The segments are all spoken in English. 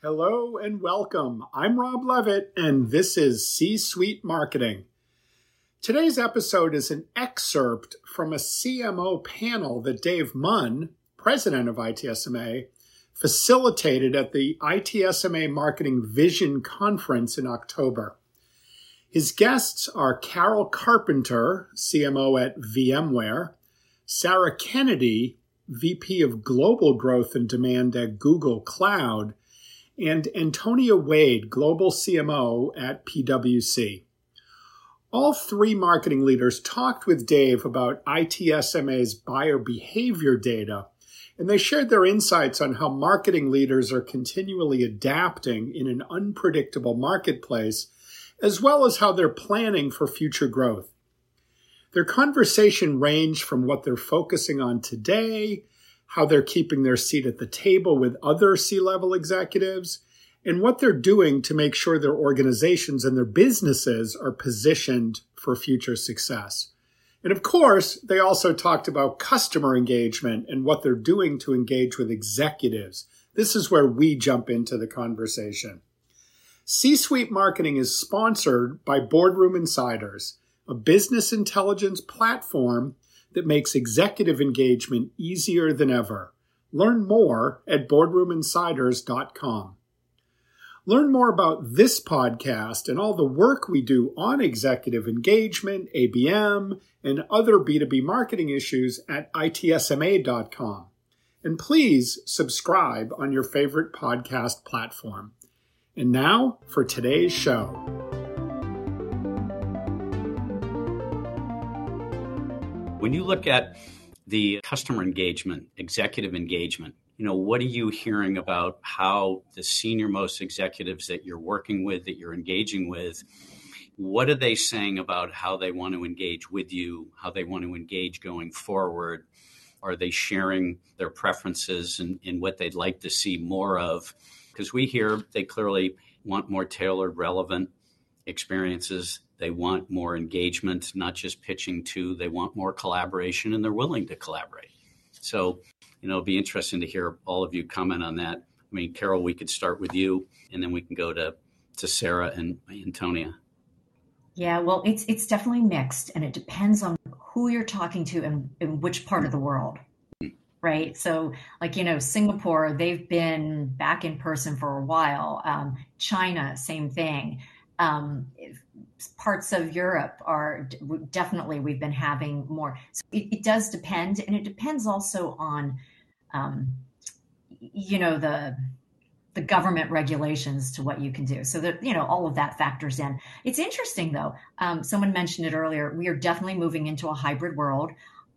Hello and welcome. I'm Rob Leavitt, and this is C Suite Marketing. Today's episode is an excerpt from a CMO panel that Dave Munn, president of ITSMA, facilitated at the ITSMA Marketing Vision Conference in October. His guests are Carol Carpenter, CMO at VMware, Sarah Kennedy, VP of Global Growth and Demand at Google Cloud, and Antonia Wade, Global CMO at PwC. All three marketing leaders talked with Dave about ITSMA's buyer behavior data, and they shared their insights on how marketing leaders are continually adapting in an unpredictable marketplace, as well as how they're planning for future growth. Their conversation ranged from what they're focusing on today how they're keeping their seat at the table with other C level executives, and what they're doing to make sure their organizations and their businesses are positioned for future success. And of course, they also talked about customer engagement and what they're doing to engage with executives. This is where we jump into the conversation. C Suite Marketing is sponsored by Boardroom Insiders, a business intelligence platform that makes executive engagement easier than ever. Learn more at boardroominsiders.com. Learn more about this podcast and all the work we do on executive engagement, ABM, and other B2B marketing issues at itsma.com. And please subscribe on your favorite podcast platform. And now for today's show. When you look at the customer engagement, executive engagement, you know, what are you hearing about how the senior most executives that you're working with, that you're engaging with, what are they saying about how they want to engage with you, how they want to engage going forward? Are they sharing their preferences and, and what they'd like to see more of? Because we hear they clearly want more tailored, relevant experiences they want more engagement, not just pitching to, they want more collaboration and they're willing to collaborate. So, you know, it'll be interesting to hear all of you comment on that. I mean, Carol, we could start with you and then we can go to, to Sarah and Antonia. Yeah, well, it's it's definitely mixed, and it depends on who you're talking to and in which part of the world, right? So, like you know, Singapore, they've been back in person for a while. Um, China, same thing. Um, parts of Europe are definitely we've been having more. So it, it does depend, and it depends also on, um, you know, the the government regulations to what you can do. So that you know all of that factors in. It's interesting though. Um, someone mentioned it earlier. We are definitely moving into a hybrid world.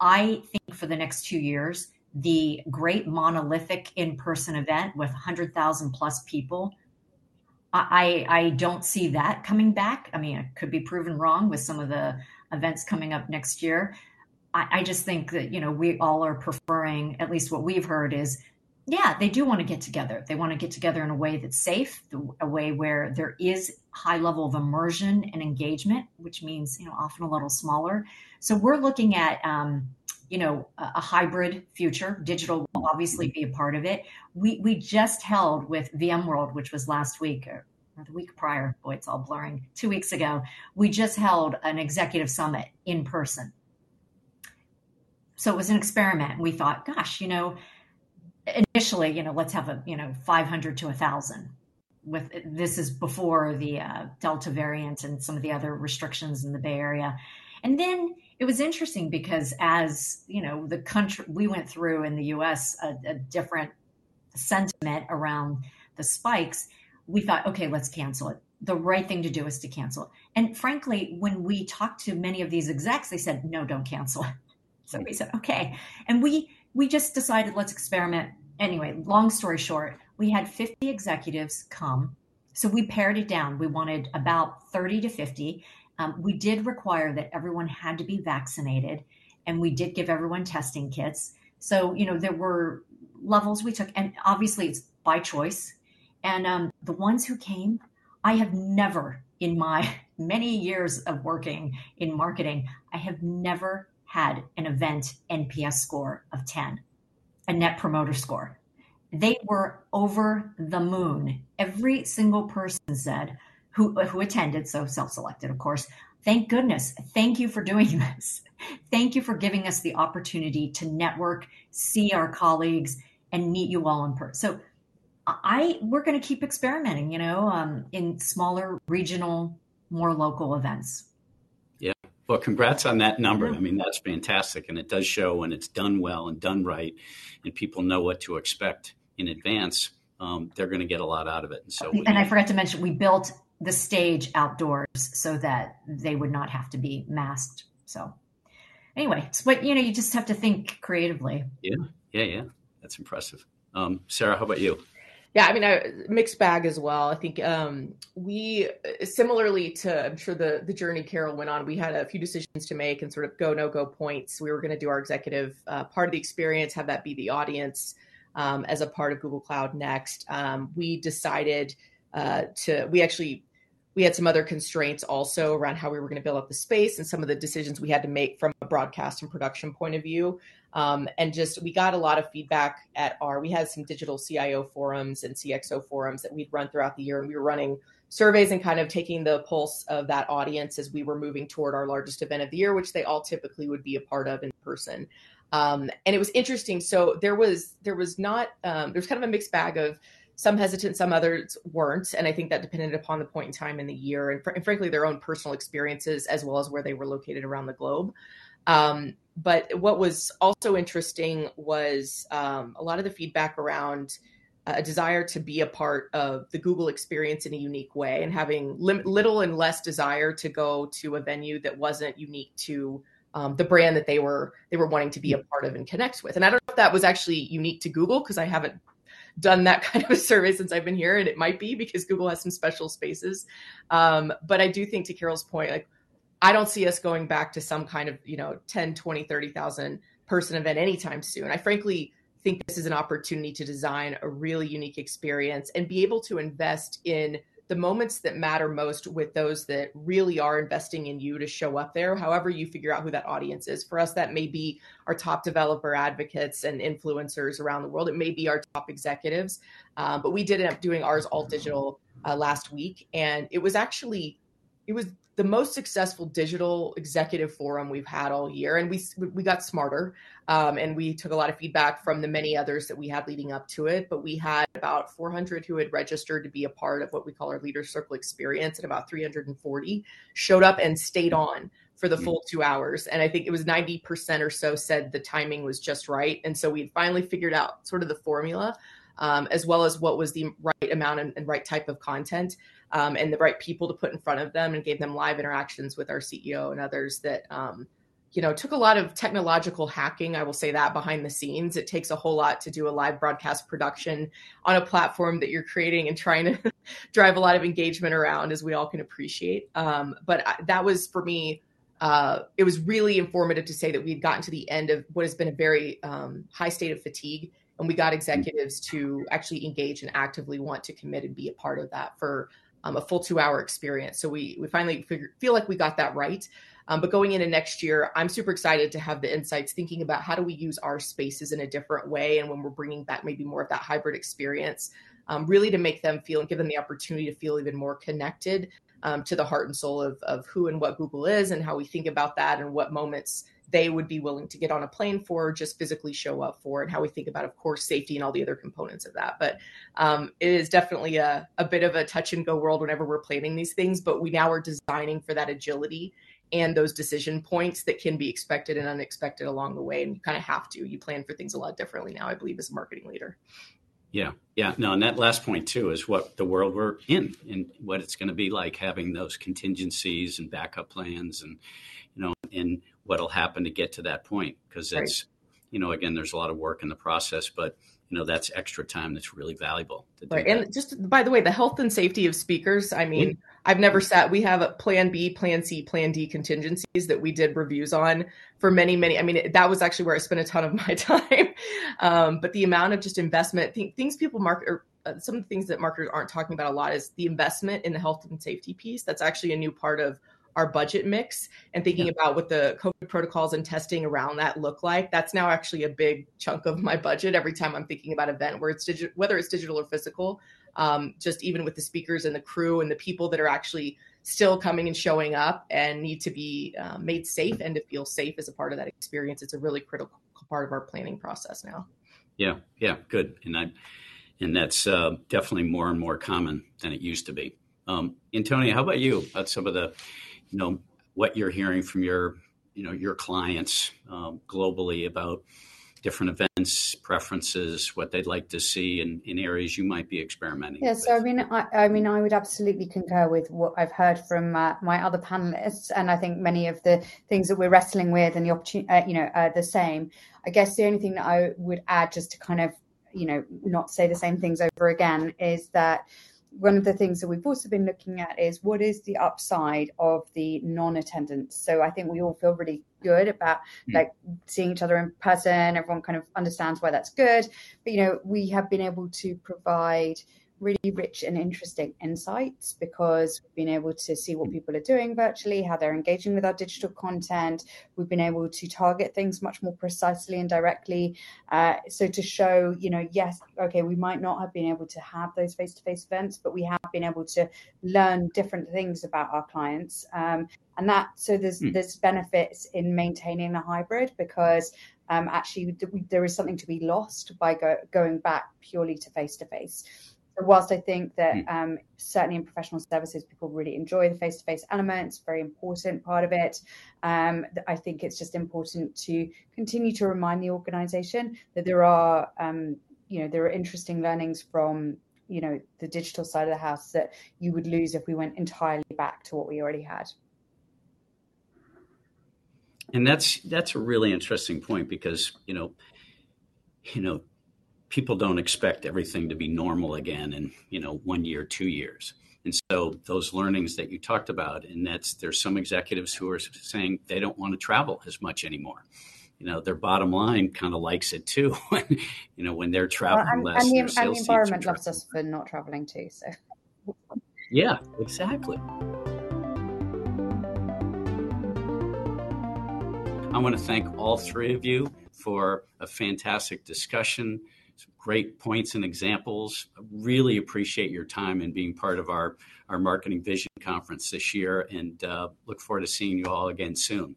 I think for the next two years, the great monolithic in person event with 100,000 plus people I, I don't see that coming back. I mean, it could be proven wrong with some of the events coming up next year. I, I just think that, you know, we all are preferring, at least what we've heard is, yeah, they do want to get together. They want to get together in a way that's safe, a way where there is high level of immersion and engagement, which means, you know, often a little smaller. So we're looking at, um, you know a hybrid future. Digital will obviously be a part of it. We we just held with vmworld which was last week or, the week prior. Boy it's all blurring. Two weeks ago we just held an executive summit in person. So it was an experiment. We thought gosh you know initially you know let's have a you know 500 to a 1000 with this is before the uh, delta variant and some of the other restrictions in the bay area. And then it was interesting because as you know the country we went through in the us a, a different sentiment around the spikes. We thought okay let's cancel it. The right thing to do is to cancel it. And frankly when we talked to many of these execs they said no don't cancel it. So we said okay. And we we just decided let's experiment. Anyway long story short we had 50 executives come. So we pared it down. We wanted about 30 to 50 um, we did require that everyone had to be vaccinated, and we did give everyone testing kits. So, you know, there were levels we took, and obviously it's by choice. And um, the ones who came, I have never, in my many years of working in marketing, I have never had an event NPS score of 10, a net promoter score. They were over the moon. Every single person said who who attended, so self-selected, of course. Thank goodness. Thank you for doing this. Thank you for giving us the opportunity to network, see our colleagues, and meet you all in person. So I we're going to keep experimenting, you know, um, in smaller regional, more local events. Yeah. Well, congrats on that number. I mean, that's fantastic. And it does show when it's done well and done right, and people know what to expect in advance, um, they're going to get a lot out of it. And so, and I forgot to mention, we built the stage outdoors so that they would not have to be masked. So, anyway, but you know, you just have to think creatively. Yeah. Yeah. Yeah. That's impressive. Um, Sarah, how about you? Yeah, I mean, I, mixed bag as well. I think um, we similarly to I'm sure the the journey Carol went on. We had a few decisions to make and sort of go no go points. We were going to do our executive uh, part of the experience, have that be the audience um, as a part of Google Cloud Next. Um, we decided uh, to we actually we had some other constraints also around how we were going to build up the space and some of the decisions we had to make from a broadcast and production point of view. Um, and just we got a lot of feedback at our we had some digital cio forums and cxo forums that we'd run throughout the year and we were running surveys and kind of taking the pulse of that audience as we were moving toward our largest event of the year which they all typically would be a part of in person um, and it was interesting so there was there was not um, there's kind of a mixed bag of some hesitant some others weren't. And i think that depended upon the point in time in the year and, fr- and frankly their own personal experiences as well as where they were located around the globe. Um, but what was also interesting was um, a lot of the feedback around a desire to be a part of the Google experience in a unique way and having lim- little and less desire to go to a venue that wasn't unique to um, the brand that they were they were wanting to be a part of and connect with. And I don't know if that was actually unique to Google because I haven't done that kind of a survey since I've been here, and it might be because Google has some special spaces. Um, but I do think to Carol's point, like I don't see us going back to some kind of, you know, 10, 20, 30,000 person event anytime soon. I frankly think this is an opportunity to design a really unique experience and be able to invest in the moments that matter most with those that really are investing in you to show up there, however you figure out who that audience is. For us, that may be our top developer advocates and influencers around the world. It may be our top executives. Um, but we did end up doing ours all digital uh, last week. And it was actually, it was the most successful digital executive forum we've had all year, and we we got smarter, um, and we took a lot of feedback from the many others that we had leading up to it. But we had about 400 who had registered to be a part of what we call our Leader Circle experience, and about 340 showed up and stayed on for the full two hours. And I think it was 90% or so said the timing was just right, and so we finally figured out sort of the formula. Um, as well as what was the right amount and, and right type of content um, and the right people to put in front of them and gave them live interactions with our CEO and others that, um, you know, took a lot of technological hacking. I will say that behind the scenes, it takes a whole lot to do a live broadcast production on a platform that you're creating and trying to drive a lot of engagement around, as we all can appreciate. Um, but I, that was for me. Uh, it was really informative to say that we had gotten to the end of what has been a very um, high state of fatigue and we got executives to actually engage and actively want to commit and be a part of that for um, a full two hour experience. So we we finally figure, feel like we got that right. Um, but going into next year, I'm super excited to have the insights thinking about how do we use our spaces in a different way, and when we're bringing back maybe more of that hybrid experience, um, really to make them feel and give them the opportunity to feel even more connected um, to the heart and soul of of who and what Google is, and how we think about that, and what moments they would be willing to get on a plane for, just physically show up for, and how we think about, of course, safety and all the other components of that. But um, it is definitely a, a bit of a touch and go world whenever we're planning these things. But we now are designing for that agility and those decision points that can be expected and unexpected along the way. And you kind of have to. You plan for things a lot differently now, I believe, as a marketing leader. Yeah, yeah. No, and that last point too is what the world we're in and what it's going to be like having those contingencies and backup plans and you know and what'll happen to get to that point because it's right. you know again there's a lot of work in the process but you know that's extra time that's really valuable right and just by the way the health and safety of speakers i mean mm-hmm. i've never sat we have a plan b plan c plan d contingencies that we did reviews on for many many i mean that was actually where i spent a ton of my time um, but the amount of just investment th- things people market or uh, some of the things that marketers aren't talking about a lot is the investment in the health and safety piece that's actually a new part of our budget mix and thinking yeah. about what the COVID protocols and testing around that look like. That's now actually a big chunk of my budget every time I'm thinking about event where it's digital, whether it's digital or physical. Um, just even with the speakers and the crew and the people that are actually still coming and showing up and need to be uh, made safe and to feel safe as a part of that experience. It's a really critical part of our planning process now. Yeah, yeah, good. And I, and that's uh, definitely more and more common than it used to be. Um, Antonia, how about you? About some of the, you know, what you're hearing from your, you know, your clients um, globally about different events, preferences, what they'd like to see in, in areas you might be experimenting. Yeah, with. so I mean, I, I, mean, I would absolutely concur with what I've heard from uh, my other panelists, and I think many of the things that we're wrestling with and the opportunity, uh, you know, are the same. I guess the only thing that I would add, just to kind of, you know, not say the same things over again, is that one of the things that we've also been looking at is what is the upside of the non-attendance? So i think we all feel really good about mm. like seeing each other in person. Everyone kind of understands why that's good. But you know we have been able to provide really rich and interesting insights because we've been able to see what people are doing virtually, how they're engaging with our digital content. We've been able to target things much more precisely and directly. Uh, so to show, you know, yes, okay, we might not have been able to have those face-to-face events, but we have been able to learn different things about our clients. Um, and that so there's mm. there's benefits in maintaining the hybrid because um, actually there is something to be lost by go, going back purely to face to face. So whilst I think that hmm. um, certainly in professional services, people really enjoy the face-to-face element, it's a very important part of it. Um, I think it's just important to continue to remind the organisation that there are, um, you know, there are interesting learnings from, you know, the digital side of the house that you would lose if we went entirely back to what we already had. And that's that's a really interesting point because you know, you know, people don't expect everything to be normal again in you know one year two years. And so those learnings that you talked about and that's there's some executives who are saying they don't want to travel as much anymore. You know their bottom line kind of likes it too when you know when they're traveling well, and, less and the, and the environment loves us for not traveling too so. Yeah exactly. I want to thank all three of you for a fantastic discussion some great points and examples. Really appreciate your time and being part of our, our Marketing Vision Conference this year and uh, look forward to seeing you all again soon.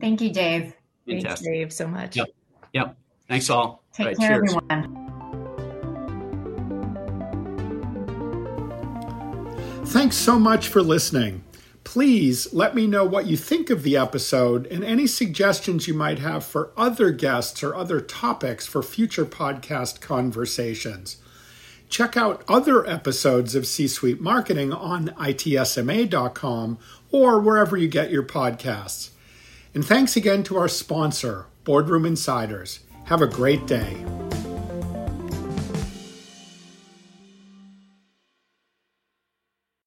Thank you, Dave. Fantastic. Thanks, Dave, so much. Yep. Yep. Thanks all. Take all right, care, cheers. everyone. Thanks so much for listening. Please let me know what you think of the episode and any suggestions you might have for other guests or other topics for future podcast conversations. Check out other episodes of C Suite Marketing on itsma.com or wherever you get your podcasts. And thanks again to our sponsor, Boardroom Insiders. Have a great day.